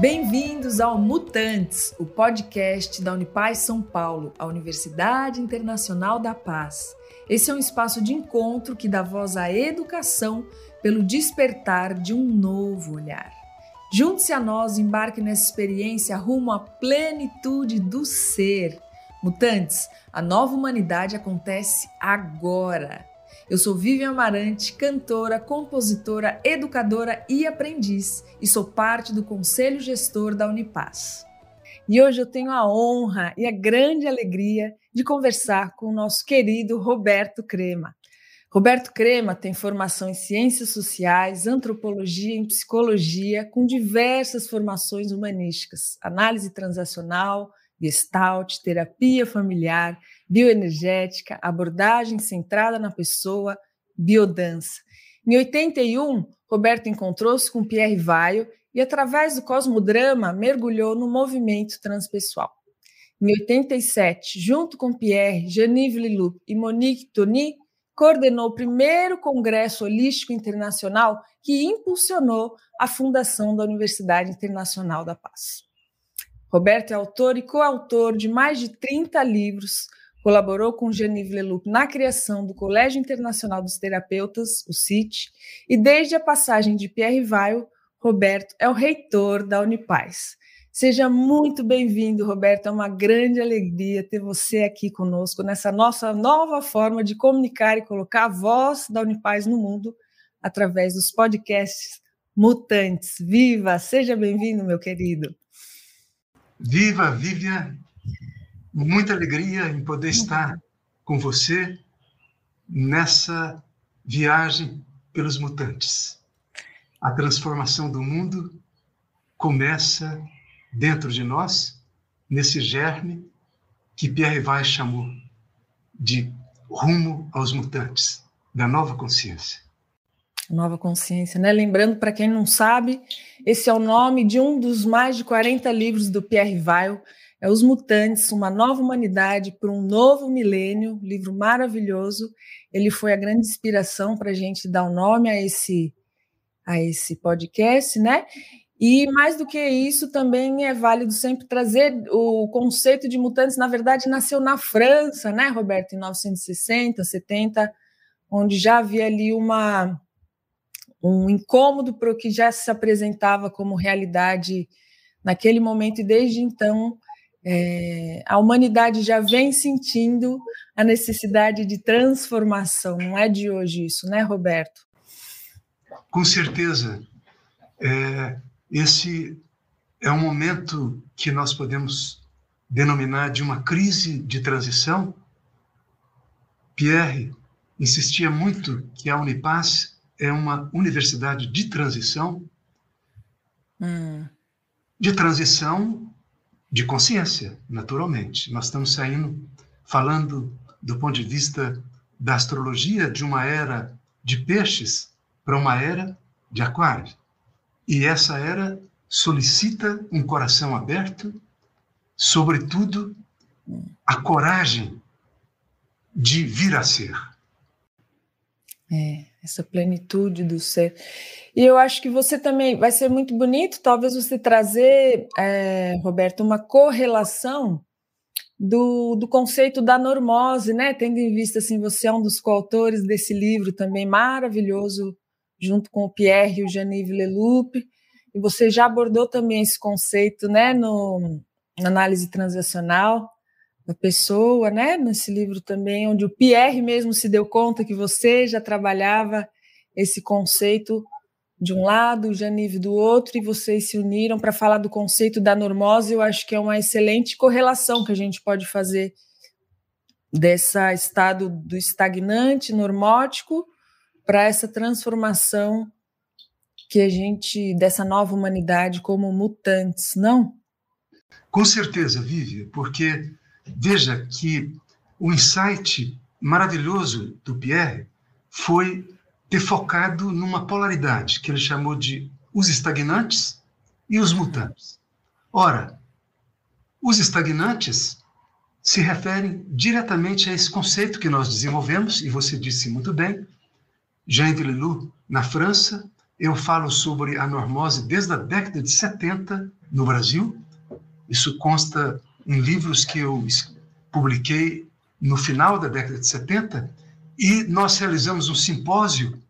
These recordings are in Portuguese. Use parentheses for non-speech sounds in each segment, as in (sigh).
Bem-vindos ao Mutantes, o podcast da Unipaz São Paulo, a Universidade Internacional da Paz. Esse é um espaço de encontro que dá voz à educação pelo despertar de um novo olhar. Junte-se a nós e embarque nessa experiência rumo à plenitude do ser. Mutantes, a nova humanidade acontece agora. Eu sou Vivian Amarante, cantora, compositora, educadora e aprendiz, e sou parte do Conselho Gestor da Unipaz. E hoje eu tenho a honra e a grande alegria de conversar com o nosso querido Roberto Crema. Roberto Crema tem formação em ciências sociais, antropologia e psicologia, com diversas formações humanísticas, análise transacional, gestalt, terapia familiar, bioenergética, abordagem centrada na pessoa, biodança. Em 81, Roberto encontrou-se com Pierre Vaio e, através do cosmodrama, mergulhou no movimento transpessoal. Em 87, junto com Pierre, Jeanne Leloup e Monique Tony, coordenou o primeiro Congresso Holístico Internacional que impulsionou a fundação da Universidade Internacional da Paz. Roberto é autor e coautor de mais de 30 livros, colaborou com Genevieve Leloup na criação do Colégio Internacional dos Terapeutas, o CIT, e desde a passagem de Pierre Vaio, Roberto é o reitor da Unipaz. Seja muito bem-vindo, Roberto. É uma grande alegria ter você aqui conosco nessa nossa nova forma de comunicar e colocar a voz da Unipaz no mundo através dos podcasts Mutantes. Viva! Seja bem-vindo, meu querido. Viva, Vivian! Muita alegria em poder estar com você nessa viagem pelos mutantes. A transformação do mundo começa dentro de nós, nesse germe que Pierre Weiss chamou de rumo aos mutantes, da nova consciência. Nova Consciência, né? Lembrando, para quem não sabe, esse é o nome de um dos mais de 40 livros do Pierre Weil, é Os Mutantes, Uma Nova Humanidade para um Novo Milênio, livro maravilhoso. Ele foi a grande inspiração para a gente dar o um nome a esse, a esse podcast, né? E mais do que isso, também é válido sempre trazer o conceito de mutantes, na verdade, nasceu na França, né, Roberto, em 1960, 70, onde já havia ali uma um incômodo para o que já se apresentava como realidade naquele momento, e desde então é, a humanidade já vem sentindo a necessidade de transformação, não é de hoje isso, né, Roberto? Com certeza. É, esse é um momento que nós podemos denominar de uma crise de transição. Pierre insistia muito que a Unipaz é uma universidade de transição, hum. de transição de consciência, naturalmente. Nós estamos saindo, falando do ponto de vista da astrologia, de uma era de peixes para uma era de aquário. E essa era solicita um coração aberto, sobretudo a coragem de vir a ser. É essa plenitude do ser. E eu acho que você também vai ser muito bonito, talvez você trazer, é, Roberto, uma correlação do, do conceito da normose, né? Tendo em vista assim, você é um dos coautores desse livro também maravilhoso, junto com o Pierre e o Janive Leloup, e você já abordou também esse conceito, né, no, na análise transacional da pessoa, né? Nesse livro também, onde o Pierre mesmo se deu conta que você já trabalhava esse conceito de um lado, o Janive do outro, e vocês se uniram para falar do conceito da normose. Eu acho que é uma excelente correlação que a gente pode fazer desse estado do estagnante, normótico, para essa transformação que a gente, dessa nova humanidade como mutantes, não? Com certeza, Vivi, porque Veja que o insight maravilhoso do Pierre foi ter focado numa polaridade que ele chamou de os estagnantes e os mutantes. Ora, os estagnantes se referem diretamente a esse conceito que nós desenvolvemos, e você disse muito bem, Jean Leloup, na França, eu falo sobre a normose desde a década de 70, no Brasil. Isso consta em livros que eu publiquei no final da década de 70, e nós realizamos um simpósio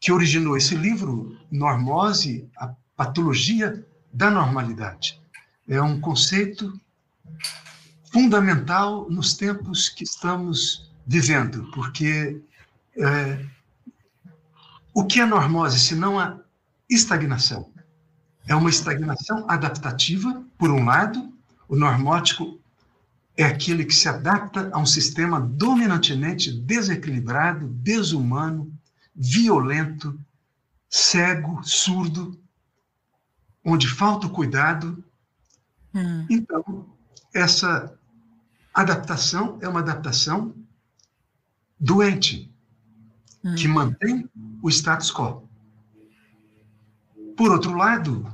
que originou esse livro, Normose, a patologia da normalidade. É um conceito fundamental nos tempos que estamos vivendo, porque é, o que é normose se não a estagnação? É uma estagnação adaptativa, por um lado, o normótico é aquele que se adapta a um sistema dominantemente desequilibrado, desumano, violento, cego, surdo, onde falta o cuidado. Hum. Então, essa adaptação é uma adaptação doente, hum. que mantém o status quo. Por outro lado,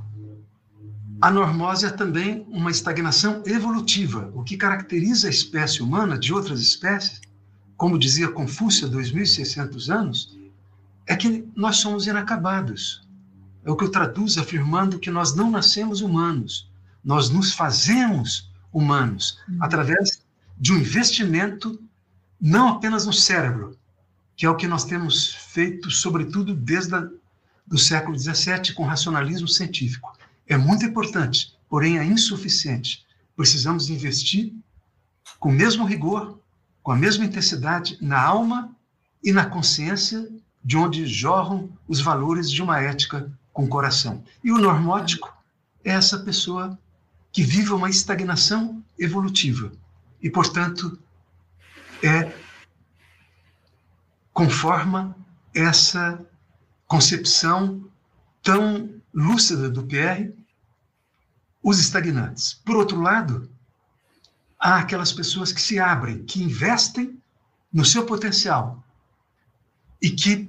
a normose é também uma estagnação evolutiva, o que caracteriza a espécie humana de outras espécies, como dizia Confúcio há 2.600 anos, é que nós somos inacabados. É o que eu traduzo afirmando que nós não nascemos humanos, nós nos fazemos humanos uhum. através de um investimento não apenas no cérebro, que é o que nós temos feito, sobretudo desde o século XVII, com racionalismo científico, é muito importante, porém é insuficiente. Precisamos investir com o mesmo rigor, com a mesma intensidade na alma e na consciência de onde jorram os valores de uma ética com coração. E o normótico é essa pessoa que vive uma estagnação evolutiva e, portanto, é conforma essa concepção tão lúcida do Pierre os estagnantes. Por outro lado, há aquelas pessoas que se abrem, que investem no seu potencial e que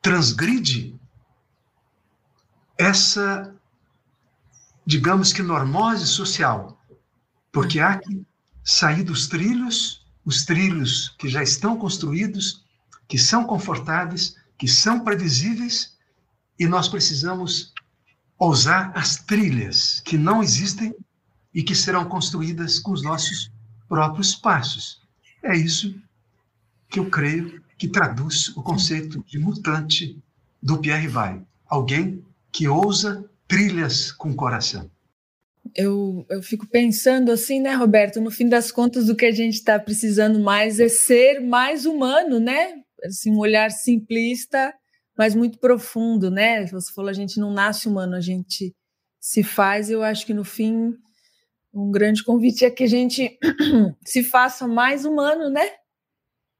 transgride essa, digamos que, normose social, porque há que sair dos trilhos, os trilhos que já estão construídos, que são confortáveis, que são previsíveis, e nós precisamos ousar as trilhas que não existem e que serão construídas com os nossos próprios passos. É isso que eu creio que traduz o conceito de mutante do Pierre Vai, alguém que ousa trilhas com coração. Eu, eu fico pensando assim, né, Roberto? No fim das contas, o que a gente está precisando mais é ser mais humano, né? Assim, um olhar simplista mas muito profundo, né? Você falou, a gente não nasce humano, a gente se faz. Eu acho que no fim, um grande convite é que a gente (clears throat) se faça mais humano, né?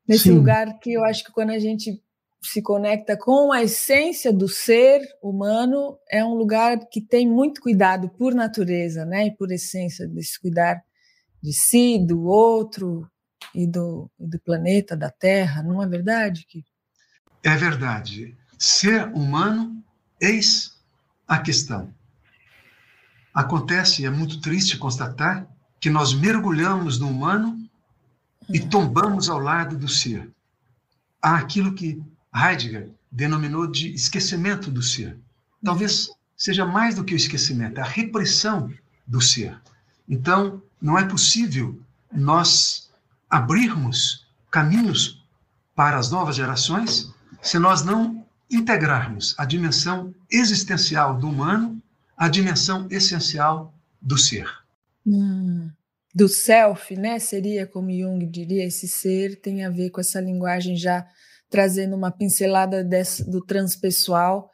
Nesse Sim. lugar que eu acho que quando a gente se conecta com a essência do ser humano, é um lugar que tem muito cuidado por natureza, né? E por essência desse cuidar de si, do outro e do, do planeta, da Terra, não é verdade? Que... É verdade. Ser humano, eis a questão. Acontece, é muito triste constatar, que nós mergulhamos no humano e tombamos ao lado do ser. Há aquilo que Heidegger denominou de esquecimento do ser. Talvez seja mais do que o esquecimento, é a repressão do ser. Então, não é possível nós abrirmos caminhos para as novas gerações se nós não integrarmos a dimensão existencial do humano à dimensão essencial do ser. Hum, do self, né? Seria como Jung diria, esse ser tem a ver com essa linguagem já trazendo uma pincelada desse, do transpessoal,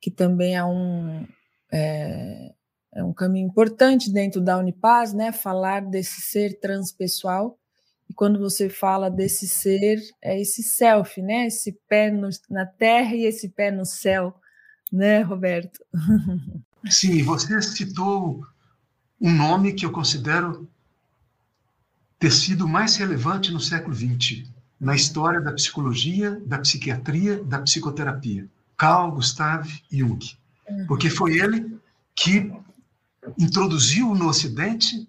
que também é um, é, é um caminho importante dentro da Unipaz, né? Falar desse ser transpessoal e quando você fala desse ser, é esse self, né? Esse pé no, na terra e esse pé no céu, né, Roberto? (laughs) Sim, você citou um nome que eu considero ter sido mais relevante no século XX, na história da psicologia, da psiquiatria, da psicoterapia. Carl Gustav Jung. Uhum. Porque foi ele que introduziu no Ocidente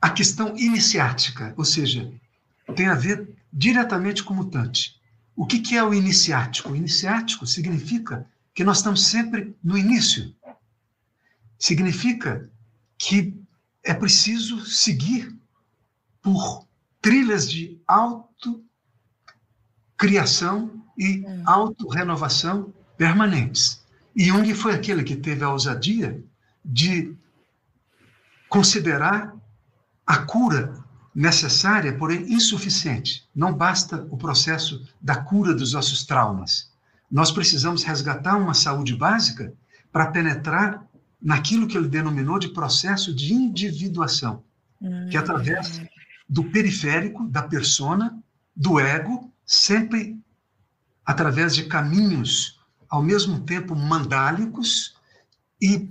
a questão iniciática, ou seja, tem a ver diretamente com o mutante. O que, que é o iniciático? O iniciático significa que nós estamos sempre no início. significa que é preciso seguir por trilhas de autocriação e hum. autorrenovação permanentes. E Jung foi aquele que teve a ousadia de considerar a cura necessária, porém insuficiente. Não basta o processo da cura dos nossos traumas. Nós precisamos resgatar uma saúde básica para penetrar naquilo que ele denominou de processo de individuação, que é através do periférico, da persona, do ego, sempre através de caminhos ao mesmo tempo mandálicos e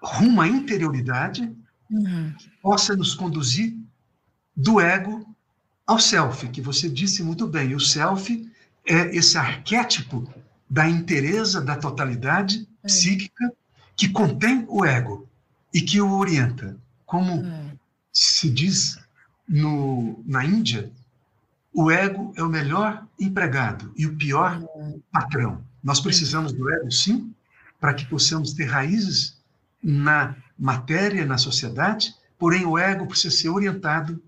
rumo à interioridade uhum. que possa nos conduzir do ego ao self, que você disse muito bem. O self é esse arquétipo da inteireza, da totalidade uhum. psíquica que contém o ego e que o orienta. Como uhum. se diz no, na Índia, o ego é o melhor empregado e o pior uhum. patrão. Nós precisamos do ego, sim, para que possamos ter raízes na matéria, na sociedade, porém o ego precisa ser orientado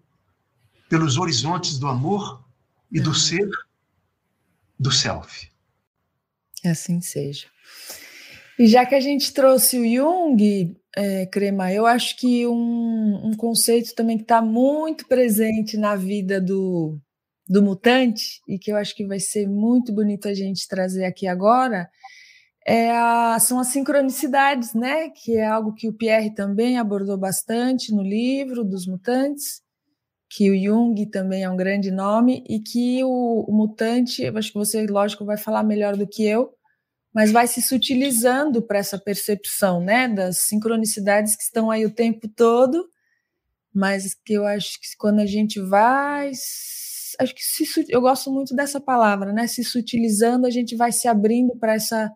pelos horizontes do amor e do uhum. ser, do self. Assim seja. E já que a gente trouxe o Jung, é, Crema, eu acho que um, um conceito também que está muito presente na vida do, do mutante, e que eu acho que vai ser muito bonito a gente trazer aqui agora, é a, são as sincronicidades, né? Que é algo que o Pierre também abordou bastante no livro dos mutantes, que o Jung também é um grande nome, e que o, o mutante, eu acho que você, lógico, vai falar melhor do que eu, mas vai se sutilizando para essa percepção, né? Das sincronicidades que estão aí o tempo todo, mas que eu acho que quando a gente vai acho que se, eu gosto muito dessa palavra, né? Se sutilizando, a gente vai se abrindo para essa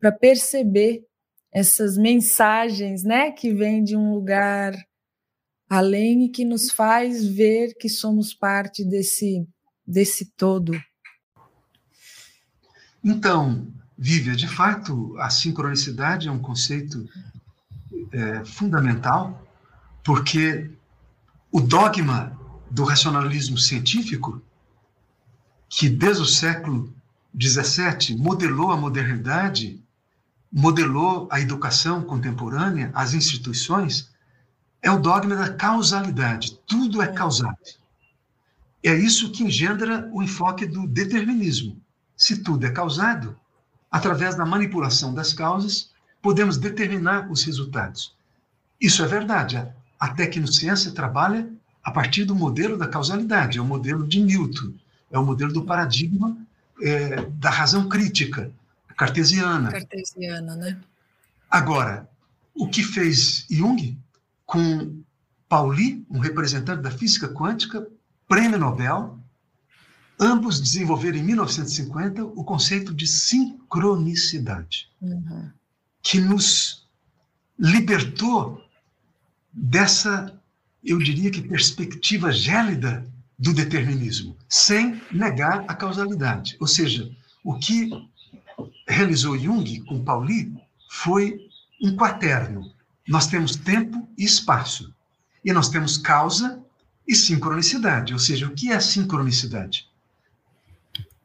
para perceber essas mensagens, né, que vêm de um lugar além e que nos faz ver que somos parte desse desse todo. Então, Vívia, de fato, a sincronicidade é um conceito é, fundamental, porque o dogma do racionalismo científico, que desde o século XVII modelou a modernidade modelou a educação contemporânea, as instituições, é o dogma da causalidade. Tudo é causado. É isso que engendra o enfoque do determinismo. Se tudo é causado, através da manipulação das causas, podemos determinar os resultados. Isso é verdade. A tecnociência trabalha a partir do modelo da causalidade, é o modelo de Newton, é o modelo do paradigma é, da razão crítica, cartesiana. Cartesiana, né? Agora, o que fez Jung com Pauli, um representante da física quântica, prêmio Nobel, ambos desenvolveram em 1950 o conceito de sincronicidade, uhum. que nos libertou dessa, eu diria que perspectiva gélida do determinismo, sem negar a causalidade. Ou seja, o que realizou Jung com Pauli foi um quaterno. Nós temos tempo e espaço. E nós temos causa e sincronicidade. Ou seja, o que é sincronicidade?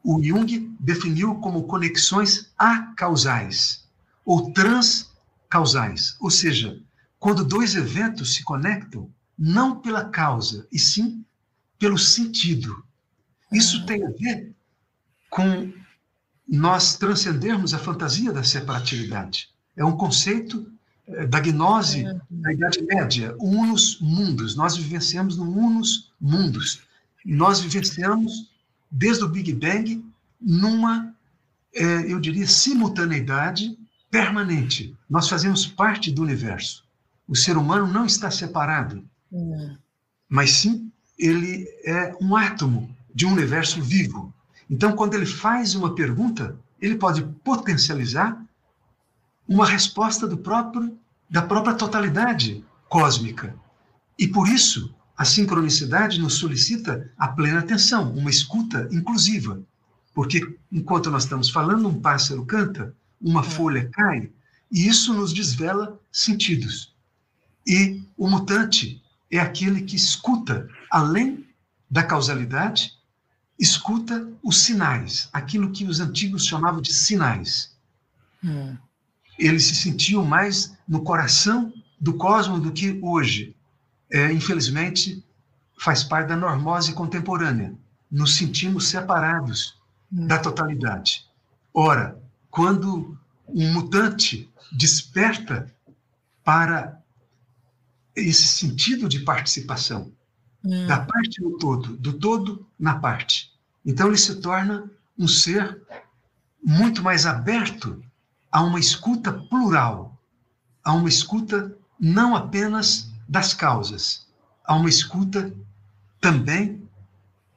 O Jung definiu como conexões acausais ou transcausais. Ou seja, quando dois eventos se conectam, não pela causa, e sim pelo sentido. Isso tem a ver com nós transcendermos a fantasia da separatividade. É um conceito eh, da gnose da Idade Média, unus mundos. Nós vivenciamos no unus mundos. Nós vivenciamos, desde o Big Bang, numa, eh, eu diria, simultaneidade permanente. Nós fazemos parte do universo. O ser humano não está separado, mas sim ele é um átomo de um universo vivo. Então, quando ele faz uma pergunta, ele pode potencializar uma resposta do próprio da própria totalidade cósmica. E por isso, a sincronicidade nos solicita a plena atenção, uma escuta inclusiva. Porque enquanto nós estamos falando, um pássaro canta, uma é. folha cai, E isso nos desvela sentidos. E o mutante é aquele que escuta, além da causalidade, escuta os sinais, aquilo que os antigos chamavam de sinais. Hum. Eles se sentiam mais no coração do cosmos do que hoje. É, infelizmente, faz parte da normose contemporânea. Nos sentimos separados hum. da totalidade. Ora, quando um mutante desperta para esse sentido de participação hum. da parte no todo, do todo na parte. Então ele se torna um ser muito mais aberto a uma escuta plural, a uma escuta não apenas das causas, a uma escuta também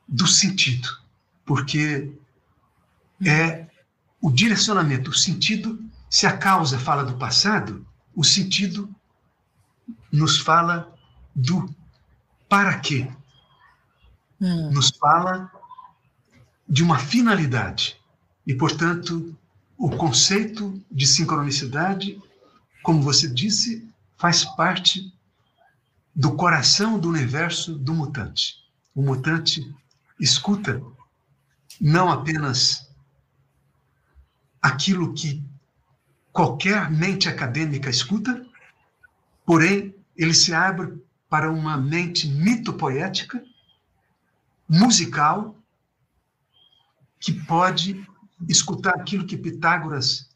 do sentido, porque é o direcionamento, o sentido, se a causa fala do passado, o sentido nos fala do para quê. Hum. Nos fala de uma finalidade. E, portanto, o conceito de sincronicidade, como você disse, faz parte do coração do universo do mutante. O mutante escuta não apenas aquilo que qualquer mente acadêmica escuta, porém ele se abre para uma mente mitopoética, musical, que pode escutar aquilo que Pitágoras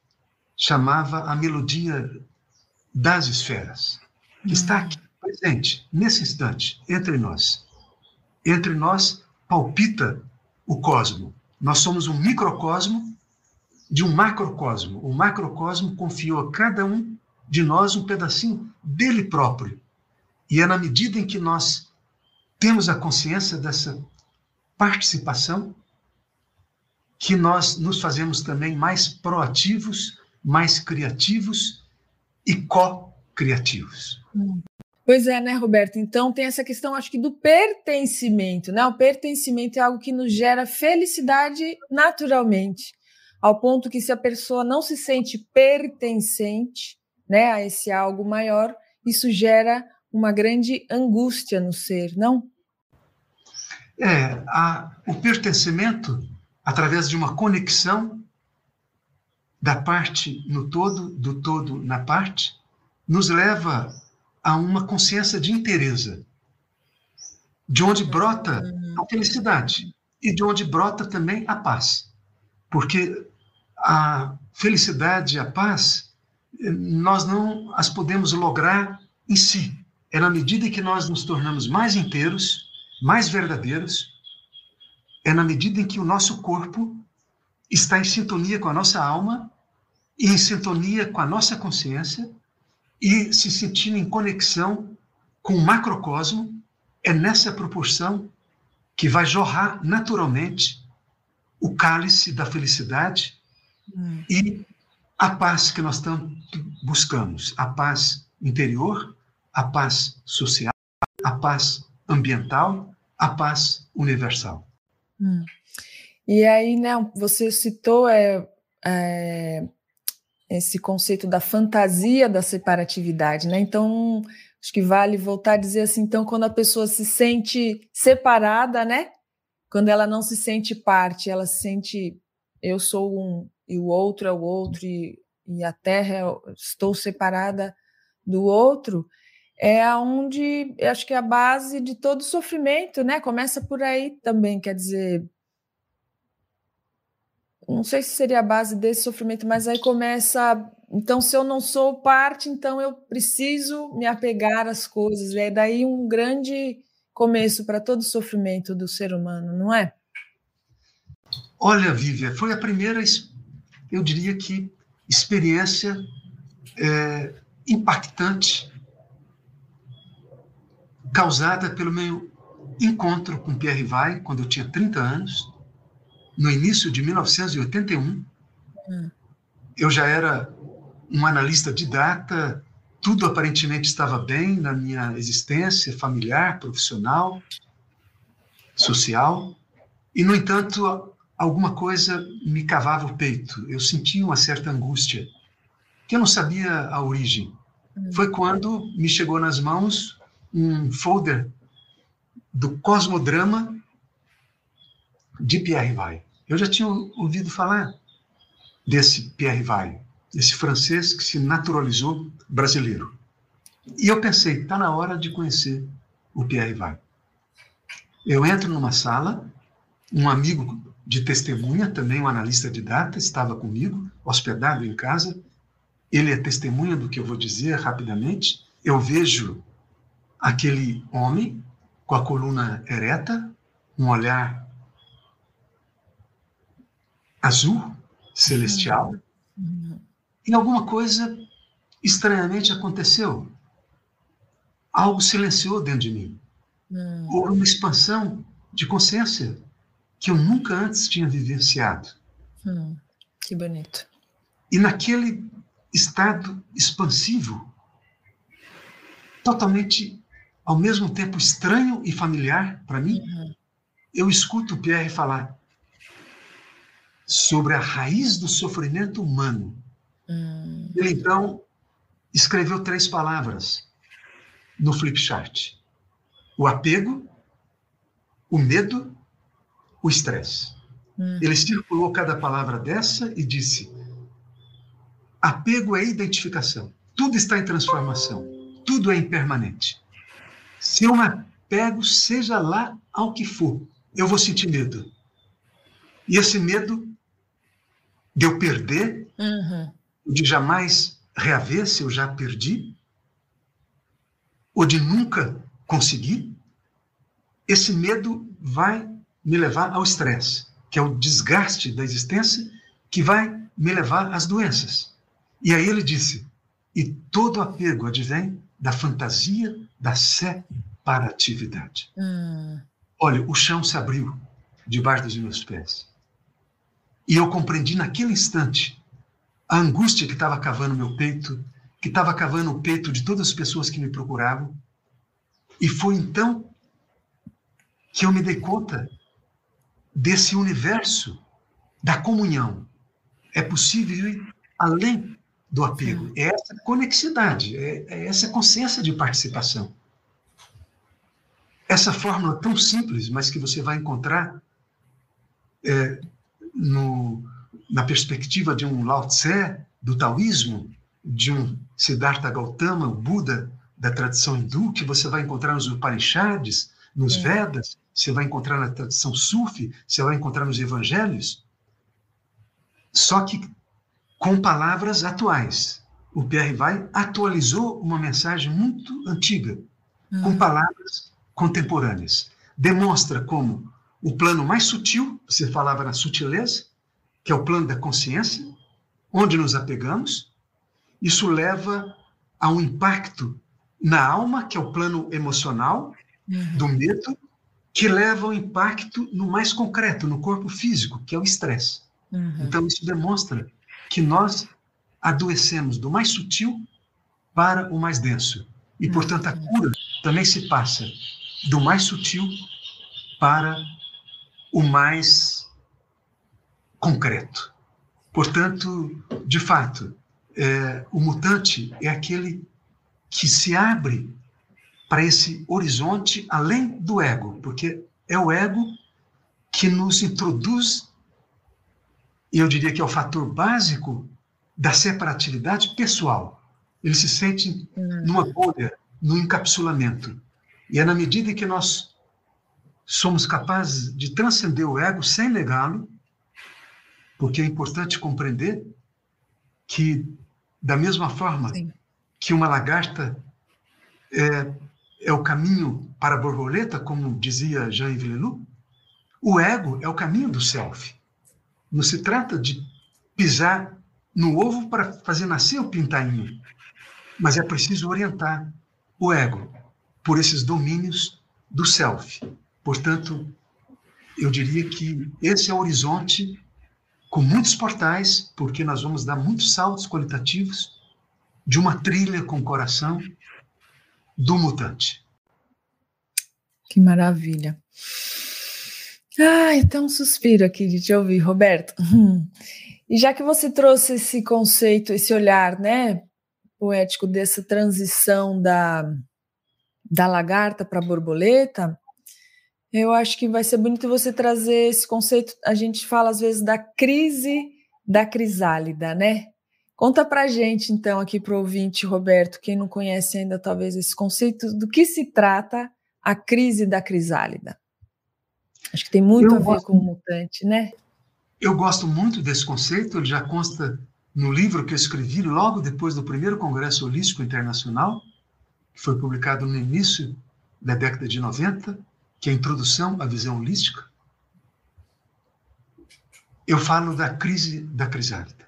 chamava a melodia das esferas, que está aqui presente, nesse instante, entre nós. Entre nós palpita o cosmo. Nós somos um microcosmo de um macrocosmo. O macrocosmo confiou a cada um de nós um pedacinho dele próprio. E é na medida em que nós temos a consciência dessa participação que nós nos fazemos também mais proativos, mais criativos e co-criativos. Pois é, né, Roberto? Então tem essa questão, acho que do pertencimento, né? O pertencimento é algo que nos gera felicidade naturalmente, ao ponto que se a pessoa não se sente pertencente, né, a esse algo maior, isso gera uma grande angústia no ser, não? É, a, o pertencimento, através de uma conexão da parte no todo, do todo na parte, nos leva a uma consciência de inteireza, de onde brota a felicidade e de onde brota também a paz. Porque a felicidade e a paz nós não as podemos lograr em si. É na medida em que nós nos tornamos mais inteiros, mais verdadeiros, é na medida em que o nosso corpo está em sintonia com a nossa alma e em sintonia com a nossa consciência e se sentindo em conexão com o macrocosmo, é nessa proporção que vai jorrar naturalmente o cálice da felicidade hum. e a paz que nós tanto buscamos, a paz interior, a paz social, a paz ambiental, a paz universal. Hum. E aí, né, você citou é, é, esse conceito da fantasia da separatividade, né? Então, acho que vale voltar a dizer assim, então, quando a pessoa se sente separada, né? Quando ela não se sente parte, ela se sente eu sou um, e o outro é o outro, e, e a terra estou separada do outro, é onde acho que é a base de todo sofrimento, né? Começa por aí também, quer dizer. Não sei se seria a base desse sofrimento, mas aí começa. Então, se eu não sou parte, então eu preciso me apegar às coisas. É daí um grande começo para todo o sofrimento do ser humano, não é? Olha, Vívia, foi a primeira eu diria que experiência é, impactante causada pelo meu encontro com Pierre Vai, quando eu tinha 30 anos, no início de 1981. Hum. Eu já era um analista de data, tudo aparentemente estava bem na minha existência familiar, profissional, social, e, no entanto, alguma coisa me cavava o peito. Eu sentia uma certa angústia que eu não sabia a origem. Hum. Foi quando me chegou nas mãos um folder do Cosmodrama de Pierre Vai. Eu já tinha ouvido falar desse Pierre Vai, esse francês que se naturalizou brasileiro. E eu pensei, está na hora de conhecer o Pierre Vai. Eu entro numa sala, um amigo de testemunha, também um analista de data, estava comigo, hospedado em casa. Ele é testemunha do que eu vou dizer rapidamente. Eu vejo aquele homem com a coluna ereta, um olhar azul, celestial, uhum. e alguma coisa estranhamente aconteceu. Algo silenciou dentro de mim. Uhum. Houve uma expansão de consciência que eu nunca antes tinha vivenciado. Hum, que bonito. E naquele estado expansivo, totalmente, ao mesmo tempo estranho e familiar para mim, uhum. eu escuto o Pierre falar sobre a raiz do sofrimento humano. Uhum. Ele então escreveu três palavras no flipchart: o apego, o medo o estresse. Uhum. Ele circulou cada palavra dessa e disse: apego é identificação. Tudo está em transformação. Tudo é impermanente. Se eu me apego, seja lá ao que for, eu vou sentir medo. E esse medo de eu perder, uhum. de jamais reaver se eu já perdi, ou de nunca conseguir, esse medo vai me levar ao estresse, que é o desgaste da existência que vai me levar às doenças. E aí ele disse: e todo apego advém da fantasia da separatividade. Hum. Olha, o chão se abriu debaixo dos meus pés. E eu compreendi naquele instante a angústia que estava cavando meu peito, que estava cavando o peito de todas as pessoas que me procuravam. E foi então que eu me dei conta desse universo da comunhão. É possível ir além do apego. É essa conexidade, é, é essa consciência de participação. Essa fórmula tão simples, mas que você vai encontrar é, no, na perspectiva de um Lao Tse, do taoísmo, de um Siddhartha Gautama, o Buda da tradição hindu, que você vai encontrar nos Upanishads, nos é. Vedas, você vai encontrar na tradição sufi, você vai encontrar nos evangelhos, só que com palavras atuais. O Pierre Vai atualizou uma mensagem muito antiga, uhum. com palavras contemporâneas. Demonstra como o plano mais sutil, você falava na sutileza, que é o plano da consciência, onde nos apegamos, isso leva a um impacto na alma, que é o plano emocional, uhum. do medo, que leva ao impacto no mais concreto, no corpo físico, que é o estresse. Uhum. Então, isso demonstra que nós adoecemos do mais sutil para o mais denso. E, portanto, a cura também se passa do mais sutil para o mais concreto. Portanto, de fato, é, o mutante é aquele que se abre para esse horizonte além do ego, porque é o ego que nos introduz, e eu diria que é o fator básico da separatividade pessoal. Ele se sente uhum. numa bolha, num encapsulamento. E é na medida em que nós somos capazes de transcender o ego sem negá-lo, porque é importante compreender que, da mesma forma Sim. que uma lagarta é, é o caminho para a borboleta, como dizia Jean-Yves Leloup, o ego é o caminho do self. Não se trata de pisar no ovo para fazer nascer o pintainho, mas é preciso orientar o ego por esses domínios do self. Portanto, eu diria que esse é o horizonte com muitos portais, porque nós vamos dar muitos saltos qualitativos de uma trilha com coração do mutante. Que maravilha. Ai, até um suspiro aqui de te ouvir, Roberto. E já que você trouxe esse conceito, esse olhar, né, poético dessa transição da, da lagarta para a borboleta, eu acho que vai ser bonito você trazer esse conceito. A gente fala às vezes da crise da crisálida, né? Conta pra gente, então, aqui para o ouvinte, Roberto, quem não conhece ainda talvez esse conceito, do que se trata a crise da crisálida. Acho que tem muito eu a ver gosto, com o mutante, né? Eu gosto muito desse conceito, ele já consta no livro que eu escrevi logo depois do primeiro Congresso Holístico Internacional, que foi publicado no início da década de 90, que é a Introdução à Visão Holística. Eu falo da crise da crisálida.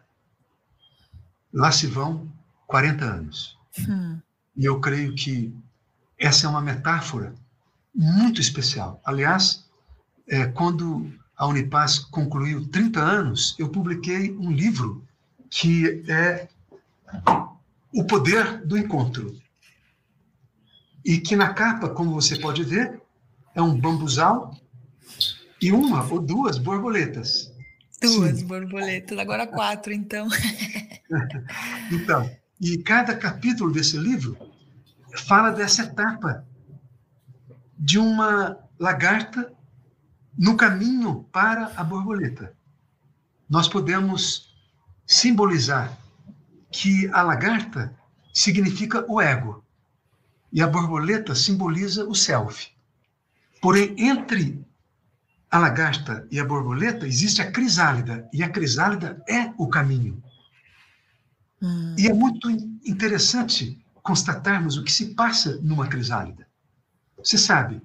Lá se vão 40 anos. Hum. E eu creio que essa é uma metáfora muito especial. Aliás, é, quando a Unipaz concluiu 30 anos, eu publiquei um livro que é O Poder do Encontro. E que na capa, como você pode ver, é um bambuzal e uma ou duas borboletas. Duas Sim. borboletas, agora quatro, então. (laughs) então, e cada capítulo desse livro fala dessa etapa de uma lagarta no caminho para a borboleta. Nós podemos simbolizar que a lagarta significa o ego e a borboleta simboliza o self. Porém, entre a lagarta e a borboleta existe a crisálida, e a crisálida é o caminho. Hum. E é muito interessante constatarmos o que se passa numa crisálida. Você sabe,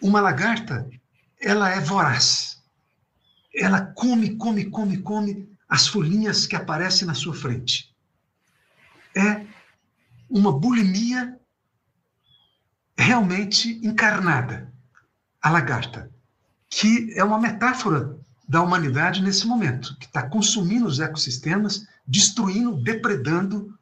uma lagarta, ela é voraz. Ela come, come, come, come as folhinhas que aparecem na sua frente. É uma bulimia realmente encarnada, a lagarta, que é uma metáfora da humanidade nesse momento, que está consumindo os ecossistemas, destruindo, depredando,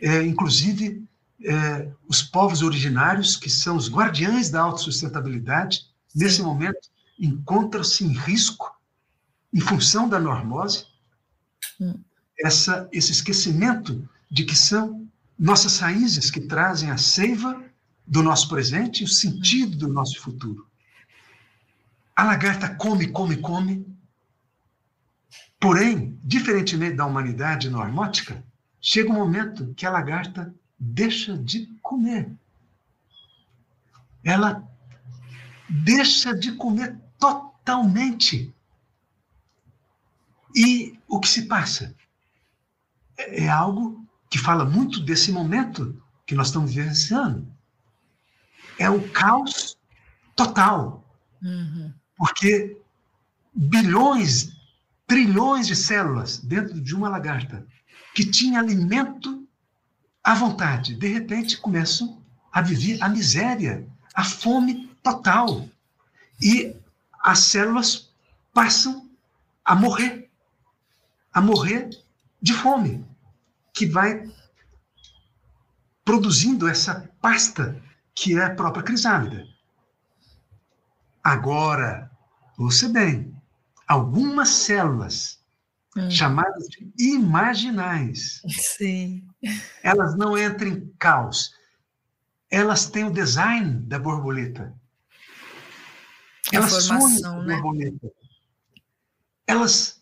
é, inclusive é, os povos originários, que são os guardiães da autossustentabilidade, nesse momento encontram-se em risco em função da normose, hum. essa, esse esquecimento de que são nossas raízes que trazem a seiva do nosso presente e o sentido do nosso futuro. A lagarta come, come, come. Porém, diferentemente da humanidade normótica, chega um momento que a lagarta deixa de comer. Ela deixa de comer totalmente. E o que se passa? É algo que fala muito desse momento que nós estamos vivenciando. É o caos total. Uhum. Porque bilhões, trilhões de células dentro de uma lagarta que tinha alimento à vontade, de repente começam a viver a miséria, a fome total. E as células passam a morrer, a morrer de fome, que vai produzindo essa pasta que é a própria crisálida. Agora, ouça bem, algumas células hum. chamadas de imaginais. Sim. Elas não entram em caos. Elas têm o design da borboleta. Elas sonham né? borboleta. Elas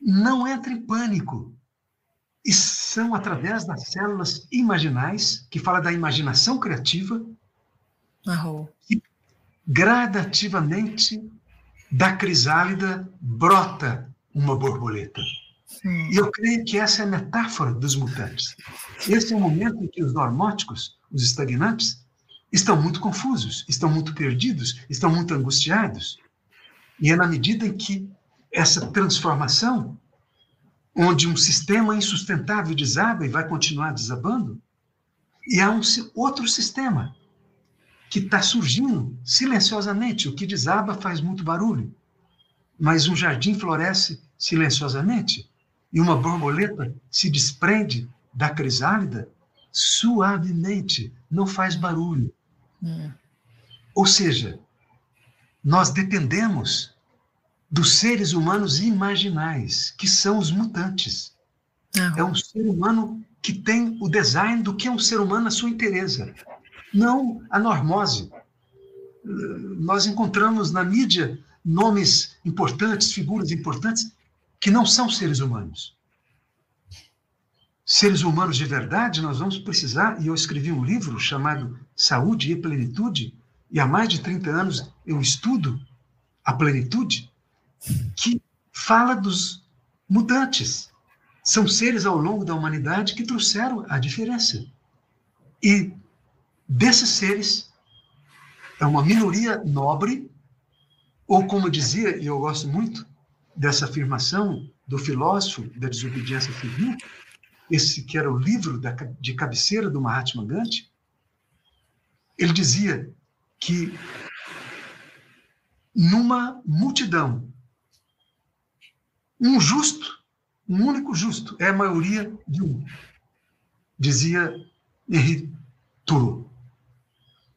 não entram em pânico. E são através das células imaginais, que fala da imaginação criativa, oh. que gradativamente da crisálida brota uma borboleta. Sim. E eu creio que essa é a metáfora dos mutantes. Esse é o momento em que os normóticos, os estagnantes, estão muito confusos, estão muito perdidos, estão muito angustiados. E é na medida em que essa transformação, onde um sistema insustentável desaba e vai continuar desabando, e há um outro sistema que está surgindo silenciosamente. O que desaba faz muito barulho mas um jardim floresce silenciosamente e uma borboleta se desprende da crisálida suavemente, não faz barulho. Hum. Ou seja, nós dependemos dos seres humanos imaginais, que são os mutantes. Ah. É um ser humano que tem o design do que é um ser humano na sua inteireza, não a normose. Nós encontramos na mídia nomes importantes, figuras importantes, que não são seres humanos. Seres humanos de verdade, nós vamos precisar, e eu escrevi um livro chamado Saúde e Plenitude, e há mais de 30 anos eu estudo a plenitude, que fala dos mutantes. São seres ao longo da humanidade que trouxeram a diferença. E desses seres, é uma minoria nobre, ou como dizia, e eu gosto muito dessa afirmação do filósofo da desobediência civil, esse que era o livro da, de cabeceira do Mahatma Gandhi, ele dizia que numa multidão, um justo, um único justo, é a maioria de um, dizia Henri Thoreau.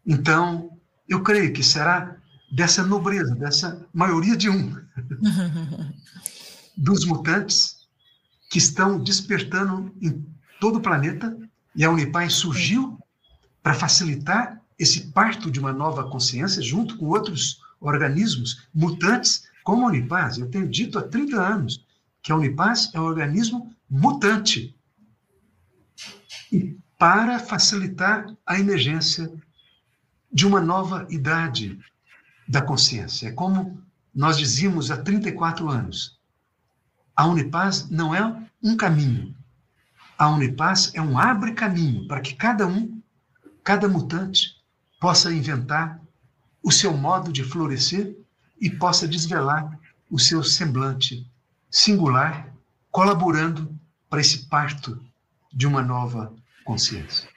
Então, eu creio que será dessa nobreza, dessa maioria de um, (laughs) dos mutantes que estão despertando em todo o planeta, e a Unipai surgiu para facilitar esse parto de uma nova consciência junto com outros organismos mutantes, como a Unipaz. Eu tenho dito há 30 anos que a Unipaz é um organismo mutante. E para facilitar a emergência de uma nova idade da consciência. É como nós dizíamos há 34 anos. A Unipaz não é um caminho. A Unipaz é um abre caminho para que cada um, cada mutante, possa inventar o seu modo de florescer e possa desvelar o seu semblante singular, colaborando para esse parto de uma nova consciência.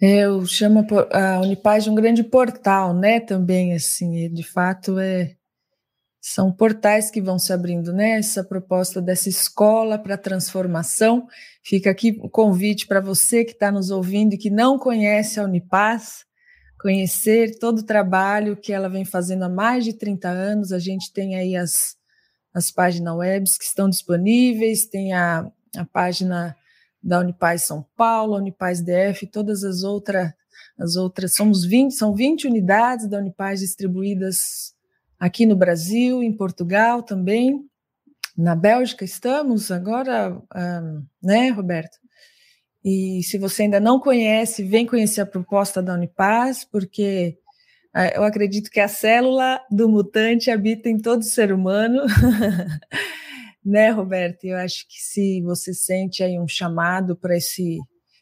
É, eu chamo a Unipaz de um grande portal, né? Também, assim, de fato é são portais que vão se abrindo, né? Essa proposta dessa escola para transformação. Fica aqui o convite para você que está nos ouvindo e que não conhece a Unipaz, conhecer todo o trabalho que ela vem fazendo há mais de 30 anos. A gente tem aí as, as páginas webs que estão disponíveis, tem a, a página da Unipaz São Paulo, Unipaz DF, todas as outras, as outras, somos 20, são 20 unidades da Unipaz distribuídas aqui no Brasil, em Portugal também, na Bélgica estamos agora, um, né, Roberto? E se você ainda não conhece, vem conhecer a proposta da Unipaz, porque uh, eu acredito que a célula do mutante habita em todo ser humano, (laughs) né, Roberto? Eu acho que se você sente aí um chamado para esse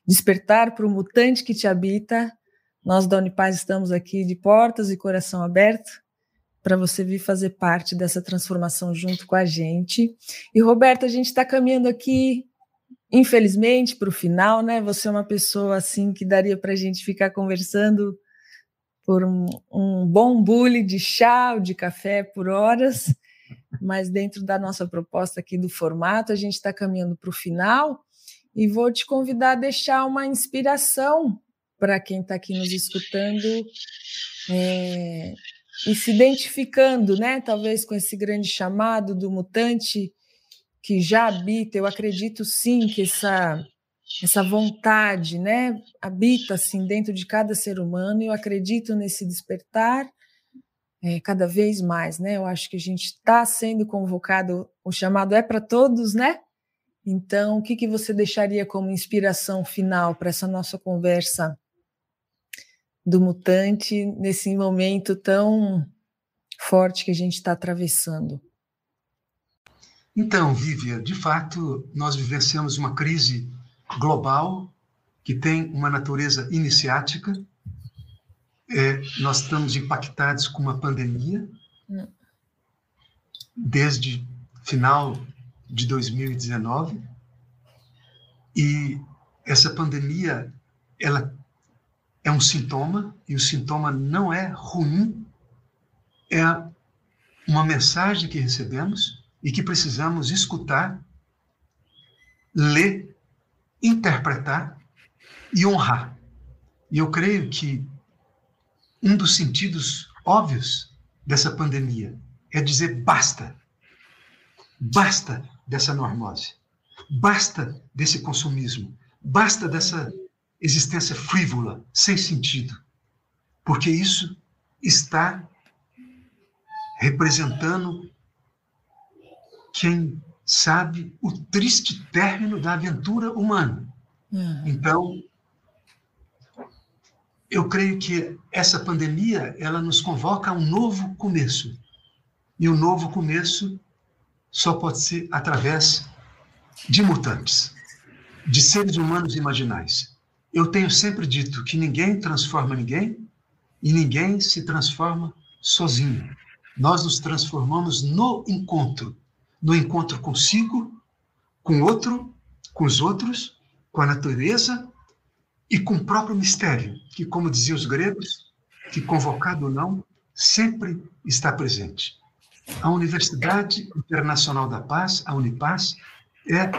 despertar para o mutante que te habita, nós da Unipaz estamos aqui de portas e coração aberto para você vir fazer parte dessa transformação junto com a gente. E, Roberto, a gente está caminhando aqui, infelizmente, para o final, né? Você é uma pessoa assim que daria para a gente ficar conversando por um, um bom bule de chá ou de café por horas, mas dentro da nossa proposta aqui do formato, a gente está caminhando para o final e vou te convidar a deixar uma inspiração para quem está aqui nos escutando. É, e se identificando, né, talvez com esse grande chamado do mutante que já habita, eu acredito sim que essa essa vontade, né, habita assim dentro de cada ser humano. E eu acredito nesse despertar é, cada vez mais, né? Eu acho que a gente está sendo convocado. O chamado é para todos, né? Então, o que que você deixaria como inspiração final para essa nossa conversa do mutante nesse momento tão forte que a gente está atravessando? Então, Vívia, de fato, nós vivenciamos uma crise global que tem uma natureza iniciática. É, nós estamos impactados com uma pandemia hum. desde final de 2019 e essa pandemia ela é um sintoma, e o sintoma não é ruim, é uma mensagem que recebemos e que precisamos escutar, ler, interpretar e honrar. E eu creio que um dos sentidos óbvios dessa pandemia é dizer basta. Basta dessa normose. Basta desse consumismo. Basta dessa existência frívola, sem sentido. Porque isso está representando quem sabe o triste término da aventura humana. Uhum. Então, eu creio que essa pandemia ela nos convoca a um novo começo. E o novo começo só pode ser através de mutantes, de seres humanos imaginais. Eu tenho sempre dito que ninguém transforma ninguém e ninguém se transforma sozinho. Nós nos transformamos no encontro, no encontro consigo, com outro, com os outros, com a natureza e com o próprio mistério, que, como diziam os gregos, que convocado ou não, sempre está presente. A Universidade Internacional da Paz, a Unipaz, é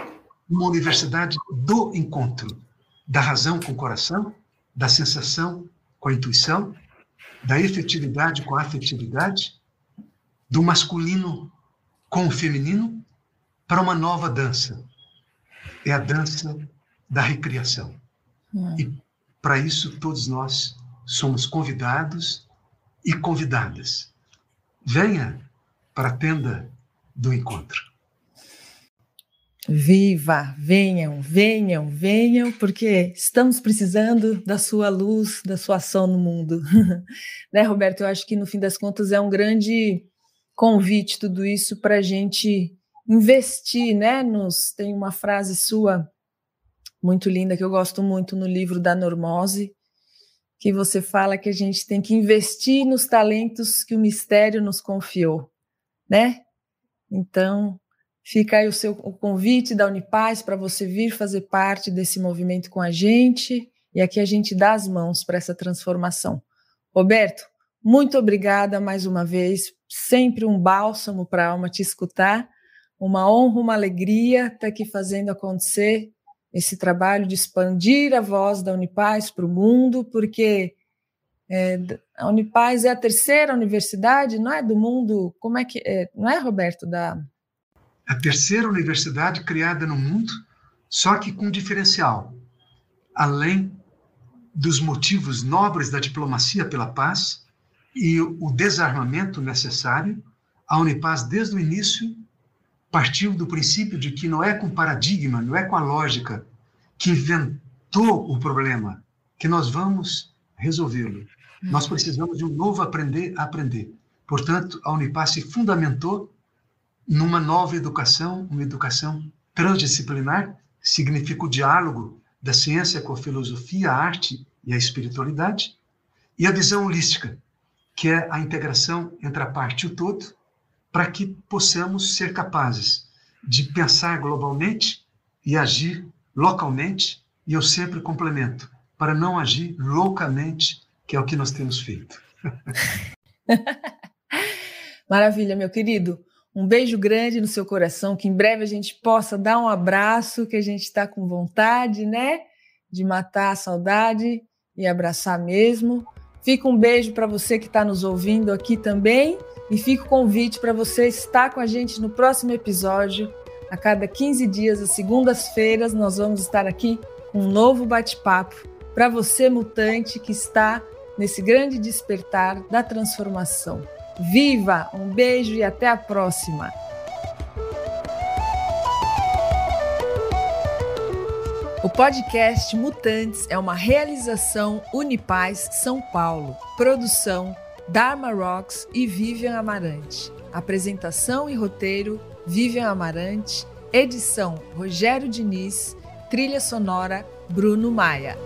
uma universidade do encontro, da razão com o coração, da sensação com a intuição, da efetividade com a afetividade, do masculino com o feminino, para uma nova dança. É a dança da recriação. Hum. E para isso todos nós somos convidados e convidadas. Venha para a tenda do encontro. Viva, venham, venham, venham, porque estamos precisando da sua luz, da sua ação no mundo. (laughs) né, Roberto? Eu acho que no fim das contas é um grande convite tudo isso para a gente investir, né? Nos, tem uma frase sua muito linda que eu gosto muito no livro da Normose, que você fala que a gente tem que investir nos talentos que o mistério nos confiou, né? Então, fica aí o seu o convite da Unipaz para você vir fazer parte desse movimento com a gente, e aqui a gente dá as mãos para essa transformação. Roberto, muito obrigada mais uma vez, sempre um bálsamo para a alma te escutar, uma honra, uma alegria estar aqui fazendo acontecer esse trabalho de expandir a voz da Unipaz para o mundo, porque é, a Unipaz é a terceira universidade, não é do mundo, como é que é, não é, Roberto, da a terceira universidade criada no mundo, só que com diferencial. Além dos motivos nobres da diplomacia pela paz e o desarmamento necessário, a Unipaz desde o início partiu do princípio de que não é com paradigma, não é com a lógica que inventou o problema que nós vamos resolvê-lo. Nós precisamos de um novo aprender a aprender. Portanto, a Unipar se fundamentou numa nova educação, uma educação transdisciplinar, significa o diálogo da ciência com a filosofia, a arte e a espiritualidade, e a visão holística, que é a integração entre a parte e o todo, para que possamos ser capazes de pensar globalmente e agir localmente, e eu sempre complemento, para não agir loucamente, que é o que nós temos feito. (laughs) Maravilha, meu querido. Um beijo grande no seu coração, que em breve a gente possa dar um abraço, que a gente está com vontade, né? De matar a saudade e abraçar mesmo. Fica um beijo para você que está nos ouvindo aqui também. E fica o convite para você estar com a gente no próximo episódio. A cada 15 dias, às segundas-feiras, nós vamos estar aqui com um novo bate-papo para você, mutante, que está nesse grande despertar da transformação. Viva! Um beijo e até a próxima! O podcast Mutantes é uma realização Unipaz São Paulo. Produção Dharma Rocks e Vivian Amarante. Apresentação e roteiro Vivian Amarante. Edição Rogério Diniz. Trilha sonora Bruno Maia.